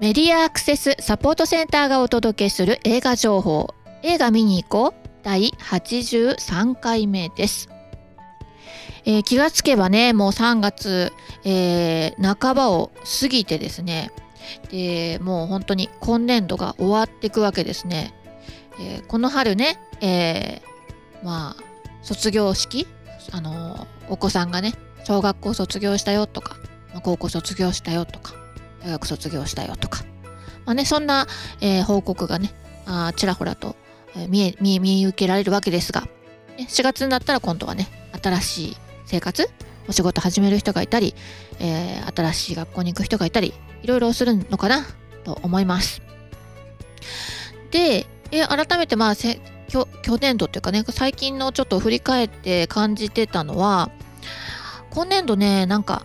メディアアクセスサポートセンターがお届けする映画情報。映画見に行こう。第83回目です、えー、気がつけばねもう3月、えー、半ばを過ぎてですね。でもう本当に今年度が終わっていくわけですね、えー、この春ね、えまあ卒業式。あのお子さんがね小学校卒業したよとか高校卒業したよとか。大学卒業したよとか、まあね、そんな、えー、報告がねあちらほらと、えー、見え見え見え受けられるわけですが4月になったら今度はね新しい生活お仕事始める人がいたり、えー、新しい学校に行く人がいたりいろいろするのかなと思います。で、えー、改めてまあせ去年度っていうかね最近のちょっと振り返って感じてたのは今年度ねなんか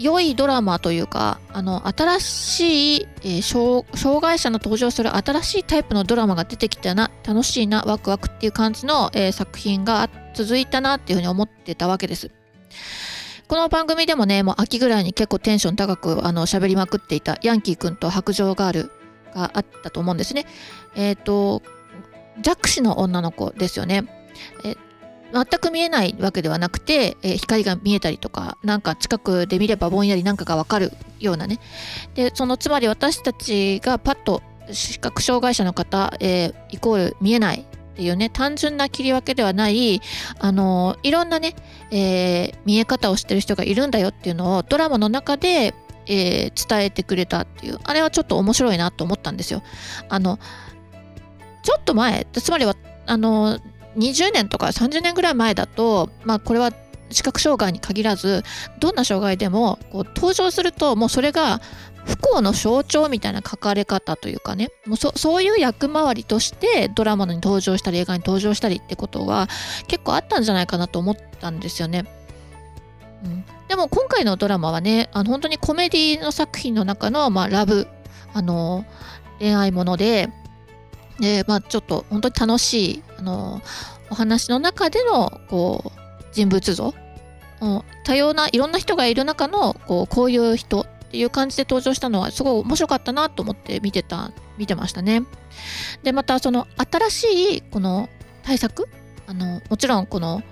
良いドラマというかあの新しい、えー、障害者の登場する新しいタイプのドラマが出てきたな楽しいなワクワクっていう感じの、えー、作品が続いたなっていうふうに思ってたわけです。この番組でもねもう秋ぐらいに結構テンション高くあの喋りまくっていたヤンキーくんと白杖ガールがあったと思うんですね。えっ、ー、と弱視の女の子ですよね。え全く見えないわけではなくて、えー、光が見えたりとかなんか近くで見ればぼんやりなんかがわかるようなねでそのつまり私たちがパッと視覚障害者の方、えー、イコール見えないっていうね単純な切り分けではないあのいろんなね、えー、見え方をしてる人がいるんだよっていうのをドラマの中で、えー、伝えてくれたっていうあれはちょっと面白いなと思ったんですよ。あのちょっと前つまりはあの20年とか30年ぐらい前だと、まあ、これは視覚障害に限らずどんな障害でもこう登場するともうそれが不幸の象徴みたいな書かれ方というかねもうそそういう役回りとしてドラマに登場したり映画に登場したりってことは結構あったんじゃないかなと思ったんですよね。うん、でも今回のドラマはねあの本当にコメディの作品の中の、まあ、ラブあの恋愛ものでで、まあ、ちょっと本当に楽しいあのお話の中でのこう人物像。多様ないろんな人がいる中のこうこういう人っていう感じで登場したのはすごい面白かったなと思って見てた見てましたね。でまたその新しいこの対策あのもちろんこの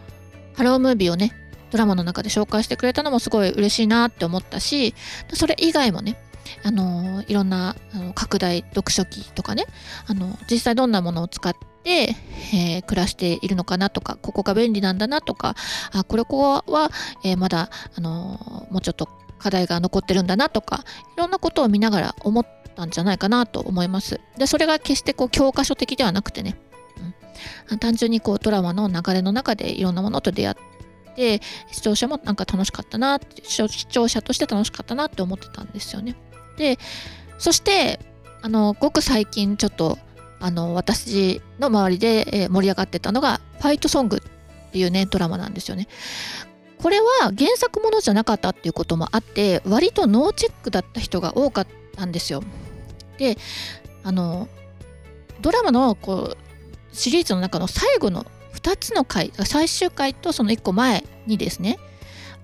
ハロームービーをねドラマの中で紹介してくれたのもすごい嬉しいなって思ったしそれ以外もねあのいろんなあの拡大読書機とかねあの実際どんなものを使って、えー、暮らしているのかなとかここが便利なんだなとかあこれここは、えー、まだあのもうちょっと課題が残ってるんだなとかいろんなことを見ながら思ったんじゃないかなと思います。でそれが決してこう教科書的ではなくてね、うん、単純にこうドラマの流れの中でいろんなものと出会ってて視聴者もなんか楽しかったな視聴者として楽しかったなって思ってたんですよね。でそしてあのごく最近ちょっとあの私の周りで、え盛り上がってたのが「ファイトソング」っていうねドラマなんですよね。これは原作ものじゃなかったっていうこともあって割とノーチェックだった人が多かったんですよ。であのドラマのこうシリーズの中の最後の2つの回最終回とその1個前にですね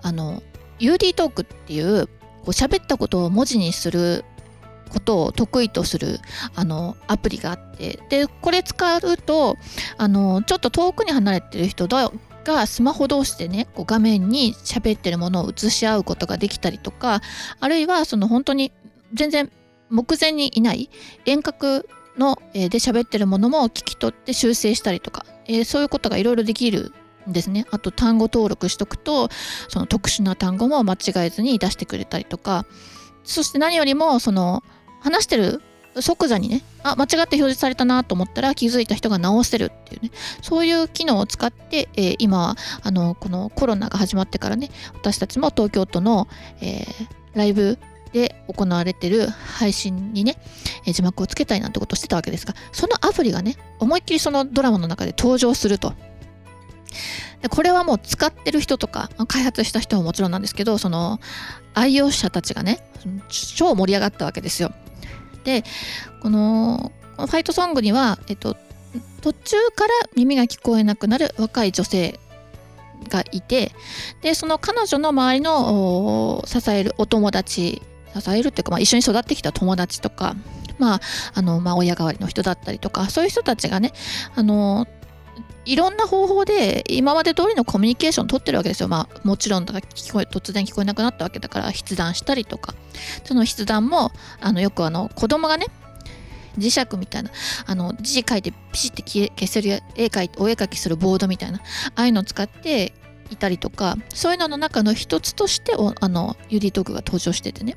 あの UD トークっていうこう喋ったことを文字にすることを得意とするあのアプリがあってでこれ使うとあのちょっと遠くに離れてる人がスマホ同士でねこう画面に喋ってるものを映し合うことができたりとかあるいはその本当に全然目前にいない遠隔の、えー、で喋ってるものも聞き取って修正したりとか、えー、そういうことがいろいろできるですね。あと単語登録しとくとその特殊な単語も間違えずに出してくれたりとか。そして何よりもその話してる即座にねあ間違って表示されたなと思ったら気づいた人が直せるっていうね。そういう機能を使って、えー、今あのこのコロナが始まってからね私たちも東京都の、えー、ライブで行われてる配信にね、えー、字幕をつけたいなんてことをしてたわけですがそのアプリがね思いっきりそのドラマの中で登場すると。でこれはもう使ってる人とか開発した人はもちろんなんですけどその愛用者たちがね超盛り上がったわけですよ。でこのファイトソングには、えっと、途中から耳が聞こえなくなる若い女性がいてでその彼女の周りの支えるお友達支えるっていうか、まあ、一緒に育ってきた友達とか、まああのまあ、親代わりの人だったりとかそういう人たちがねあのいろんな方法で今まで通りのコミュニケーションを取ってるわけですよ。まあもちろんだから聞こえ突然聞こえなくなったわけだから筆談したりとか。その筆談もあのよくあの子供がね磁石みたいなあの字書いてピシッて消せる絵描いてお絵描きするボードみたいなああいうのを使っていたりとか。そういうのの中の一つとしてあのユリトークが登場しててね。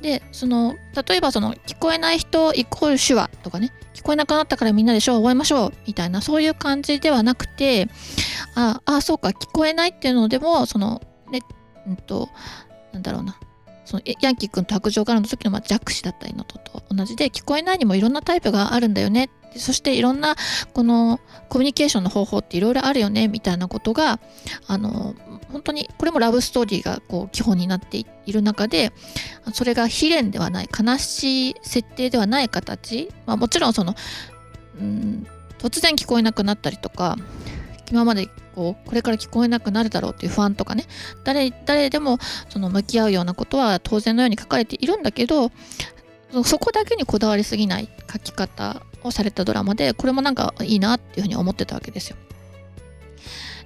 でその例えばその聞こえない人イコール手話とかね聞こえなくなったからみんなで手話覚えましょうみたいなそういう感じではなくてああそうか聞こえないっていうのでもそのねうんとなんだろうなそのヤンキー君と白状からの時のまあ弱視だったりのとと同じで聞こえないにもいろんなタイプがあるんだよね。そしていろんなこのコミュニケーションの方法っていろいろあるよねみたいなことがあの本当にこれもラブストーリーがこう基本になっている中でそれが悲恋ではない悲しい設定ではない形、まあ、もちろんその、うん、突然聞こえなくなったりとか今までこうこれから聞こえなくなるだろうっていう不安とかね誰誰でもその向き合うようなことは当然のように書かれているんだけどそこだけにこだわりすぎない書き方をされたドラマでこれもなんかいいなっていうふうに思ってたわけですよ。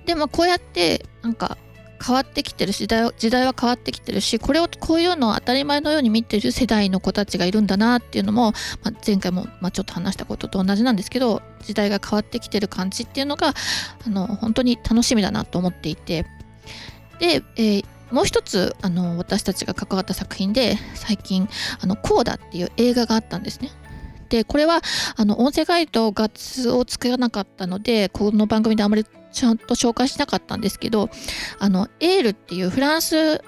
でもこうやってなんか変わってきてる時代時代は変わってきてるしこれをこういうのを当たり前のように見てる世代の子たちがいるんだなっていうのも、まあ、前回も、まあ、ちょっと話したことと同じなんですけど時代が変わってきてる感じっていうのがあの本当に楽しみだなと思っていてで、えーもう一つあの私たちが関わった作品で最近「あのコーダ」っていう映画があったんですね。でこれはあの音声ガイドがを作らなかったのでこの番組であまりちゃんと紹介しなかったんですけどあのエールっていうフランス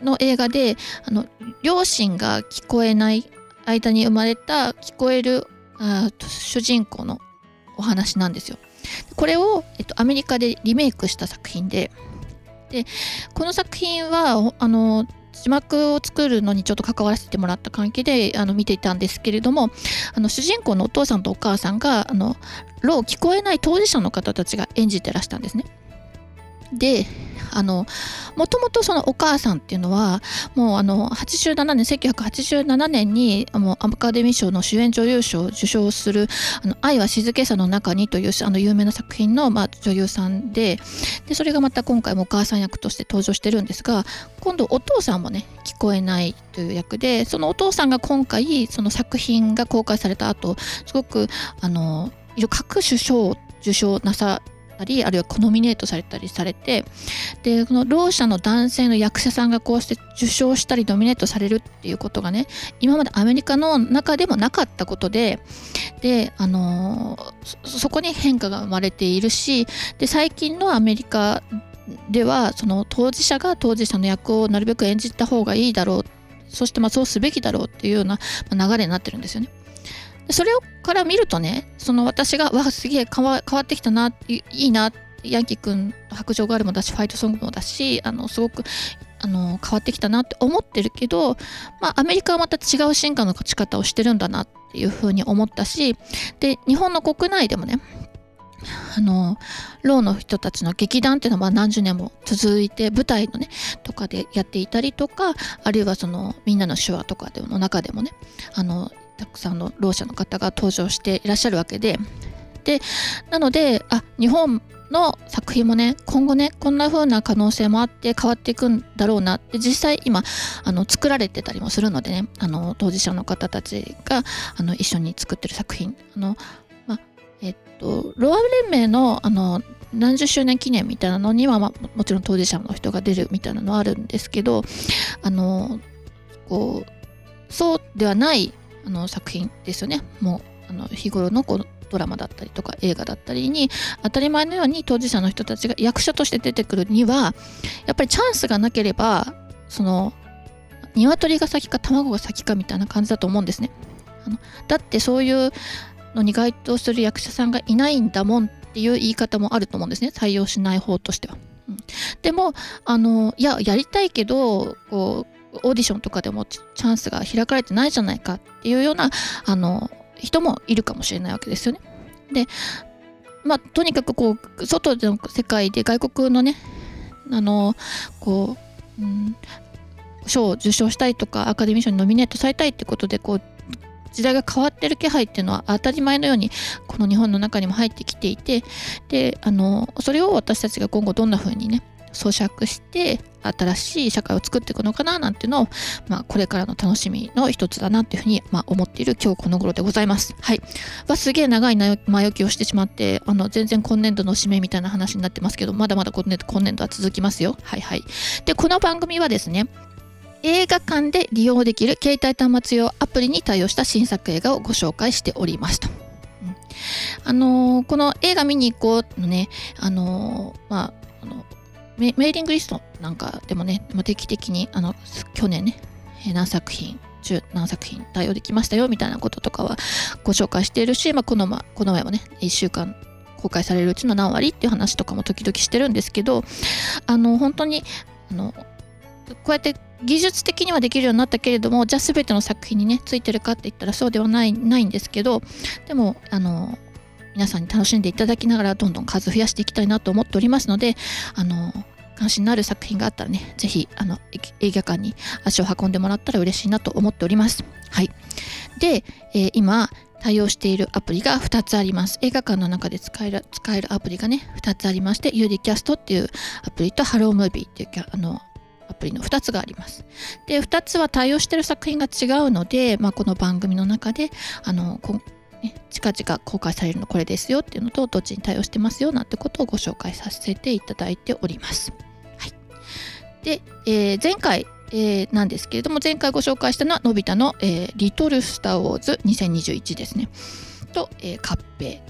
の映画であの両親が聞こえない間に生まれた聞こえるあ主人公のお話なんですよ。これを、えっと、アメリカでリメイクした作品ででこの作品はあの字幕を作るのにちょっと関わらせてもらった関係であの見ていたんですけれどもあの主人公のお父さんとお母さんがあのろう聞こえない当事者の方たちが演じてらしたんですね。であのもともとそのお母さんっていうのはもうあの87年1987年にもうアカデミー賞の主演女優賞を受賞する「あの愛は静けさの中に」というあの有名な作品の、まあ、女優さんででそれがまた今回もお母さん役として登場してるんですが今度お父さんもね聞こえないという役でそのお父さんが今回その作品が公開された後すごくあの各種賞を受賞なさたりあるいはノミネートされたりされてでこのろう者の男性の役者さんがこうして受賞したりノミネートされるっていうことがね今までアメリカの中でもなかったことでであのそこに変化が生まれているしで最近のアメリカではその当事者が当事者の役をなるべく演じた方がいいだろうそしてまあそうすべきだろうっていうような流れになってるんですよね。それから見るとねその私がわすげえ変わってきたないいなヤンキー君白状ガールもだしファイトソングもだしあのすごくあの変わってきたなって思ってるけど、まあ、アメリカはまた違う進化の勝ち方をしてるんだなっていうふうに思ったしで日本の国内でもねあのローの人たちの劇団っていうのは何十年も続いて舞台のねとかでやっていたりとかあるいはそのみんなの手話とかでの中でもねあのたくさんのろう者の方が登場していらっしゃるわけで。でなのであ日本の作品もね今後ねこんな風な可能性もあって変わっていくんだろうなって実際今あの作られてたりもするのでねあの当事者の方たちがあの一緒に作ってる作品。あの、まえっとロア連盟のあの何十周年記念みたいなのには、まあ、もちろん当事者の人が出るみたいなのはあるんですけどあのこうそうではないあの作品ですよねもうあの日頃のこのドラマだったりとか映画だったりに当たり前のように当事者の人たちが役者として出てくるにはやっぱりチャンスがなければその鶏が先か卵が先かみたいな感じだと思うんですね。あのだってそういうのに該当する役者さんがいないんだもんっていう言い方もあると思うんですね採用しない方としては。うん、でもあのいややりたいけどこうオーディションとかでもチャンスが開かれてないじゃないかっていうようなあの人もいるかもしれないわけですよね。でまあとにかくこう外での世界で外国のねあのこう、うん、賞を受賞したいとかアカデミー賞にノミネートされたいってことでこう時代が変わってる気配っていうのは当たり前のようにこの日本の中にも入ってきていてであのそれを私たちが今後どんな風にね咀嚼して新しい社会を作っていくのかななんていうのを、まあ、これからの楽しみの一つだなっていうふうに、まあ、思っている今日この頃でございます。はい。はすげえ長い前置きをしてしまってあの全然今年度の締めみたいな話になってますけどまだまだ今年度今年度は続きますよ。はいはい。でこの番組はですね映画館で利用できる携帯端末用アプリに対応した新作映画をご紹介しておりますと。あのー、この映画見に行こうのね、あのー、まあ、あのメーリングリストなんかでもね、も定期的にあの去年ね、何作品、中何作品対応できましたよみたいなこととかはご紹介しているし、まあ、このまこの前もね、1週間公開されるうちの何割っていう話とかも時々してるんですけど、あの本当にあのこうやって技術的にはできるようになったけれどもじゃあ全ての作品にねついてるかって言ったらそうではないないんですけどでもあの皆さんに楽しんでいただきながらどんどん数増やしていきたいなと思っておりますのであの関心のある作品があったらねぜひあの映画館に足を運んでもらったら嬉しいなと思っておりますはいで、えー、今対応しているアプリが2つあります。映画館の中で使える使えるアプリがね、2つありまして、 UDCast っていうアプリとハロームービーっていうあのアプリの2つがあります。で、2つは対応してる作品が違うので、まあ、この番組の中で、あの、ね、近々公開されるのこれですよっていうのと、どっちに対応してますよなんてことをご紹介させていただいております。はい。で、えー、前回、えー、なんですけれども、前回ご紹介したのは、のび太の、えー、リトル・スター・ウォーズ2021ですね。と、えー、カッペ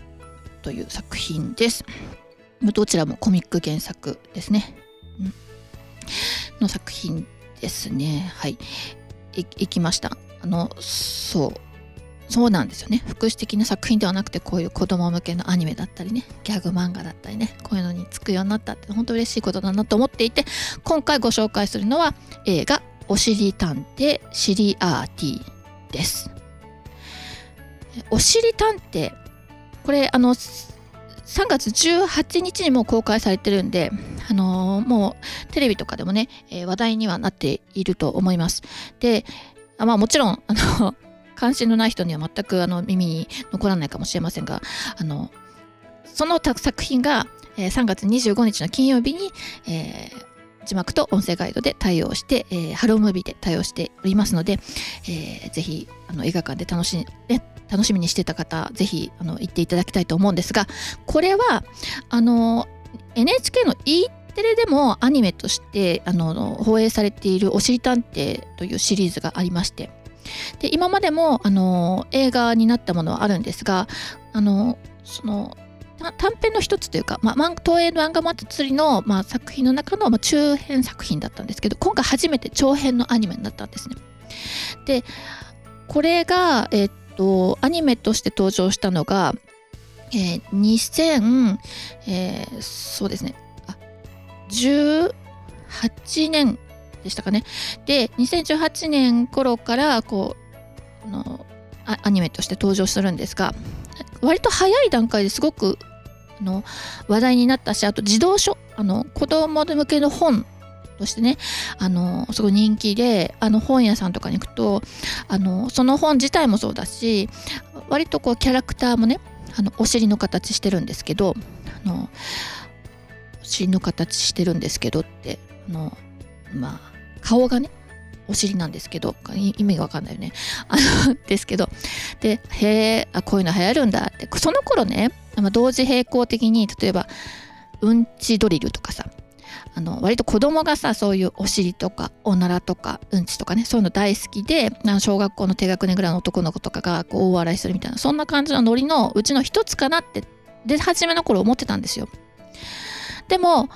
という作品です。どちらもコミック原作ですね。の作品ですね。はい。いきました。あの、そう。そうなんですよね。福祉的な作品ではなくて、こういう子供向けのアニメだったりね、ギャグ漫画だったりね、こういうのにつくようになったって、本当嬉しいことだなと思っていて、今回ご紹介するのは映画、おしり探偵シリアーティです。おしり探偵、これ、あの、3月18日にも公開されてるんで、あの、もうテレビとかでもね、え、話題にはなっていると思います。で、まあもちろん、あの、関心のない人には全くあの耳に残らないかもしれませんが、あの、その作品が、えー、3月25日の金曜日に、えー、字幕と音声ガイドで対応して、えー、ハロームービーで対応しておりますので、えー、ぜひあの映画館で楽し,、ね、楽しみにしてた方ぜひあの行っていただきたいと思うんですがこれはあの NHK の E テレでもアニメとしてあの放映されている「おしりたんてい」というシリーズがありましてで今までもあの映画になったものはあるんですがあのその短編の一つというか、まあ、東映の漫画祭りの、まあ、作品の中の、まあ、中編作品だったんですけど今回初めて長編のアニメになったんですね。でこれが、え、っとアニメとして登場したのが、えー、2000、えー、そうですねあ18年でしたかね。で2018年頃からこうあのアニメとして登場するんですが割と早い段階ですごくあの話題になったしあと児童書あの子供向けの本としてねあのすごい人気であの本屋さんとかに行くとあのその本自体もそうだし割とこうキャラクターもねあのお尻の形してるんですけどあのお尻の形してるんですけどってあのまあ顔がねお尻なんですけど意味がわかんないよね あのですけどでへえこういうの流行るんだってその頃ね同時並行的に例えばうんちドリルとかさあの割と子供がさそういうお尻とかおならとかうんちとかねそういうの大好きで小学校の低学年ぐらいの男の子とかがこう大笑いするみたいなそんな感じのノリのうちの一つかなって出始めの頃思ってたんですよ。でも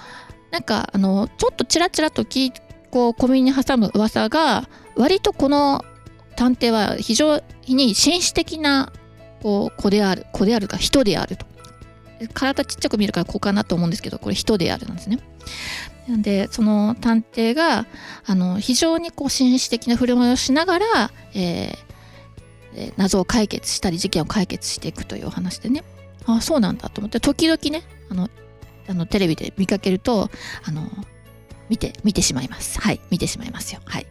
なんかあのちょっとチラチラと聞こう小耳に挟む噂が割とこの探偵は非常に紳士的なこう子である子であるか人であると。体ちっちゃく見るからこうかなと思うんですけどこれ人であるなんですね。なんでその探偵があの非常にこう紳士的な振る舞いをしながら、えー、謎を解決したり事件を解決していくというお話でね。ああそうなんだと思って時々ねあのあのテレビで見かけるとあの見て見てしまいます。はい見てしまいますよ。はい。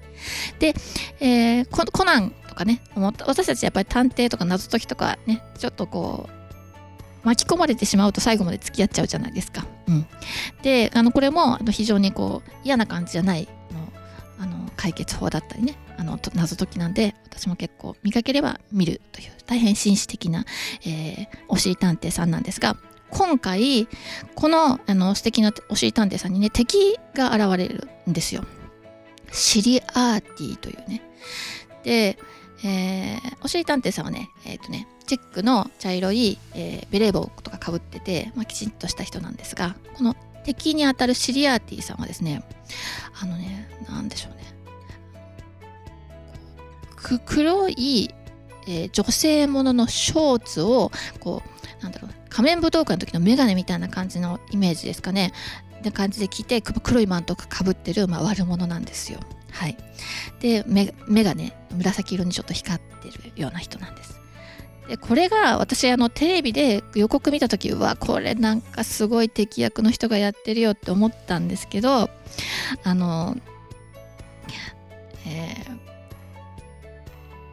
で、えー、コナンとかね私たちやっぱり探偵とか謎解きとかねちょっとこう巻き込まれてしまうと最後まで付き合っちゃうじゃないですか。うん、であのこれもあの非常にこう嫌な感じじゃないのあの解決法だったりねあの謎解きなんで私も結構見かければ見るという大変紳士的な、えー、おしり探偵さんなんですが今回このあの素敵なおしり探偵さんにね敵が現れるんですよ。シリアーティというね。で、えー、おしり探偵さんはね、えっ、ー、とね、チェックの茶色い、えー、ベレー帽とかかぶってて、まあ、きちんとした人なんですがこの敵にあたるシリアーティさんはですねあのね何でしょうね黒い、えー、女性もののショーツをこうなんだろう仮面舞踏会の時のメガネみたいな感じのイメージですかねな感じで着て黒いマントをかぶってる、まあ、悪者なんですよ。はい、で目がね紫色にちょっと光ってるような人なんです。でこれが私あのテレビで予告見た時はこれなんかすごい敵役の人がやってるよって思ったんですけどあの、えー、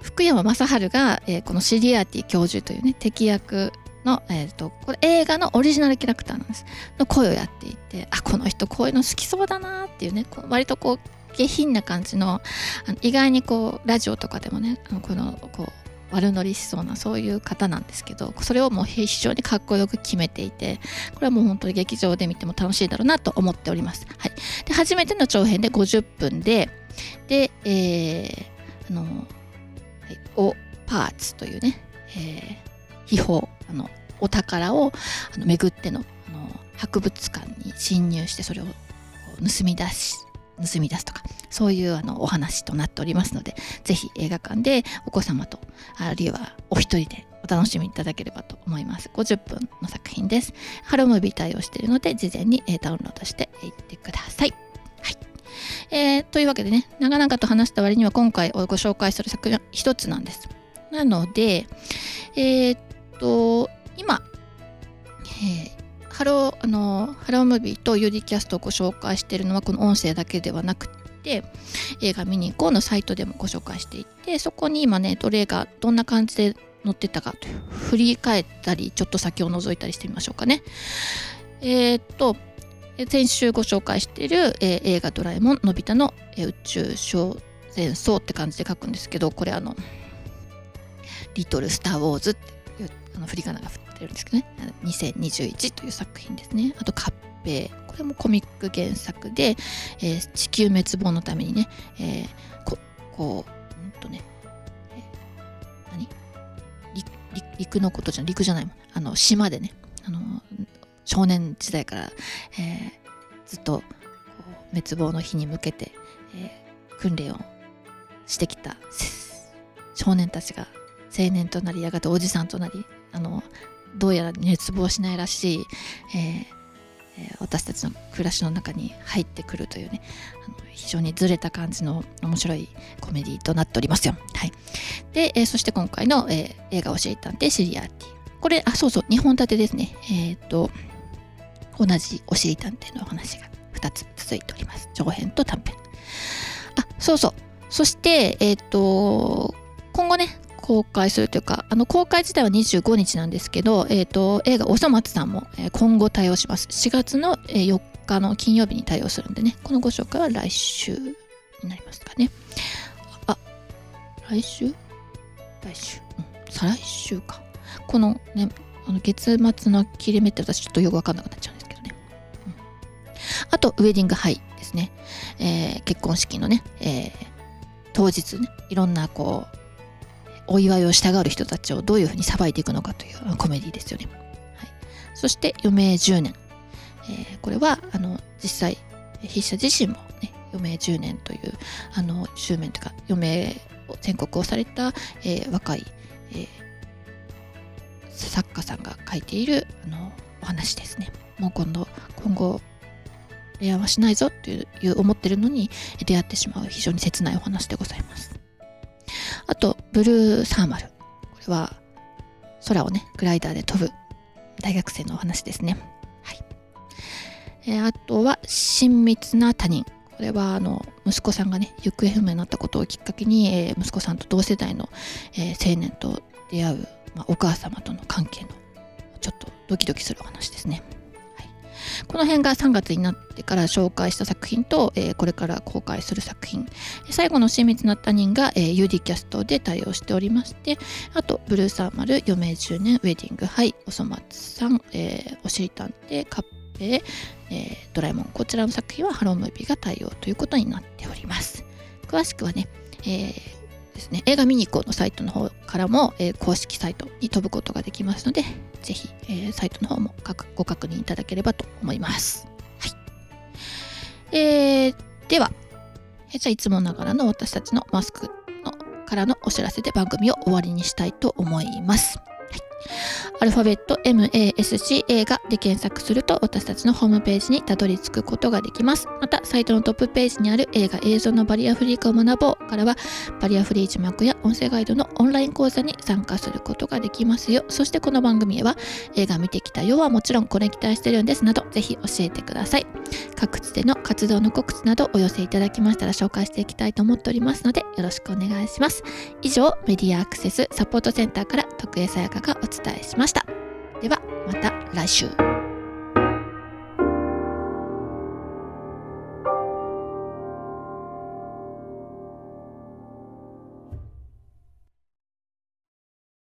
福山雅治が、えー、このシリアーティ教授というね敵役の、えーと、これ映画のオリジナルキャラクターなんですの声をやっていてあこの人こういうの好きそうだなっていうね割とこう下品な感じのあの意外にこうラジオとかでもねあのこのこう悪乗りしそうなそういう方なんですけどそれをもう非常にかっこよく決めていてこれはもう本当に劇場で見ても楽しいだろうなと思っております。はい、で初めての長編で50分でで、えー、あの、はい、おパーツというね、えー、秘宝あのお宝をあの巡ってのあの博物館に侵入してそれを盗み出し盗み出すとかそういうあのお話となっておりますのでぜひ映画館でお子様とあるいはお一人でお楽しみいただければと思います。50分の作品です。ハロームービー対応しているので事前にダウンロードしていってください。はい。えー、というわけでね長々と話した割には今回ご紹介する作品は一つなんです。なのでえー、っと今、えー HELLO、あの、 HELLO! MOVIE と UDCast をご紹介しているのはこの音声だけではなくて、映画みにいこのサイトでもご紹介していて、そこに今ね、どれがどんな感じで載ってたかという、振り返ったり、ちょっと先を覗いたりしてみましょうかね。えー、っと、先週ご紹介している、えー、映画ドラえもんのび太の、えー、宇宙小戦争って感じで書くんですけど、これあの、リトル・スター・ウォーズっていうあの振り仮名が振ってるんですけどね。2021という作品ですね。あと合併。これもコミック原作で、えー、地球滅亡のためにね、えー、ここううんとね、えー、何？陸のことじゃ陸じゃないもん。あの島でねあの少年時代から、えー、ずっと滅亡の日に向けて、えー、訓練をしてきた少年たちが青年となりやがておじさんとなりあのどうやら熱望しないらしい、えー、私たちの暮らしの中に入ってくるというねあの非常にずれた感じの面白いコメディとなっておりますよ。はい、で、えー、そして今回の、えー、映画を教えたんでシリアーティこれあそうそう2本立てですね。えっ、と同じおしり探偵のお話が2つ続いております。長編と短編。あそうそう。そして、えっ、と今後ね公開するというかあの公開自体は25日なんですけど、えーと、映画「おそ松さんも今後対応します。4月の4日の金曜日に対応するんでね。このご紹介は来週になりますかね。あ来週？来週、うん、再来週か。このねあの月末の切れ目って私ちょっとよくわかんなくなっちゃうんですけどね、うん、あとウェディングハイですね、えー、結婚式のね、えー、当日ねいろんなこうお祝いをしたがる人たちをどういうふうにさばいていくのかというコメディですよね。はい、そして余命10年、えー、これはあの実際筆者自身も、ね、余命10年というあの執念というか余命を宣告をされた、えー、若い、えー、作家さんが書いているあのお話ですね。もう今度今後恋愛はしないぞという思ってるのに出会ってしまう非常に切ないお話でございます。ブルーサーマル。これは、空をね、グライダーで飛ぶ大学生のお話ですね。はい。えー、あとは、親密な他人。これはあの息子さんがね行方不明になったことをきっかけに、えー、息子さんと同世代の、えー、青年と出会う、まあ、お母様との関係のちょっとドキドキするお話ですね。この辺が3月になってから紹介した作品と、えー、これから公開する作品。最後の親密な他人が、えー、UD キャストで対応しておりましてあとブルーサーマル余命10年ウェディングハイおそ松さん、えー、おしり探偵カッペえ、ドラえもん。こちらの作品はハロームービーが対応ということになっております。詳しくはね、えーですね、映画見に行こうのサイトの方からも、えー、公式サイトに飛ぶことができますので、是非、えー、サイトの方もご確認いただければと思います。はい。えー、では、えじゃあいつもながらの私たちのマスクのからのお知らせで番組を終わりにしたいと思います。アルファベット MASC 映画で検索すると私たちのホームページにたどり着くことができます。また、サイトのトップページにある映画映像のバリアフリー化を学ぼうからは、バリアフリー字幕や音声ガイドのオンライン講座に参加することができますよ。そしてこの番組へは、映画見てきたよはもちろんこれ期待してるんですなど、ぜひ教えてください。各地での活動の告知などお寄せいただきましたら紹介していきたいと思っておりますので、よろしくお願いします。以上、メディアアクセスサポートセンターから徳江さやかがおお伝えしました。ではまた来週。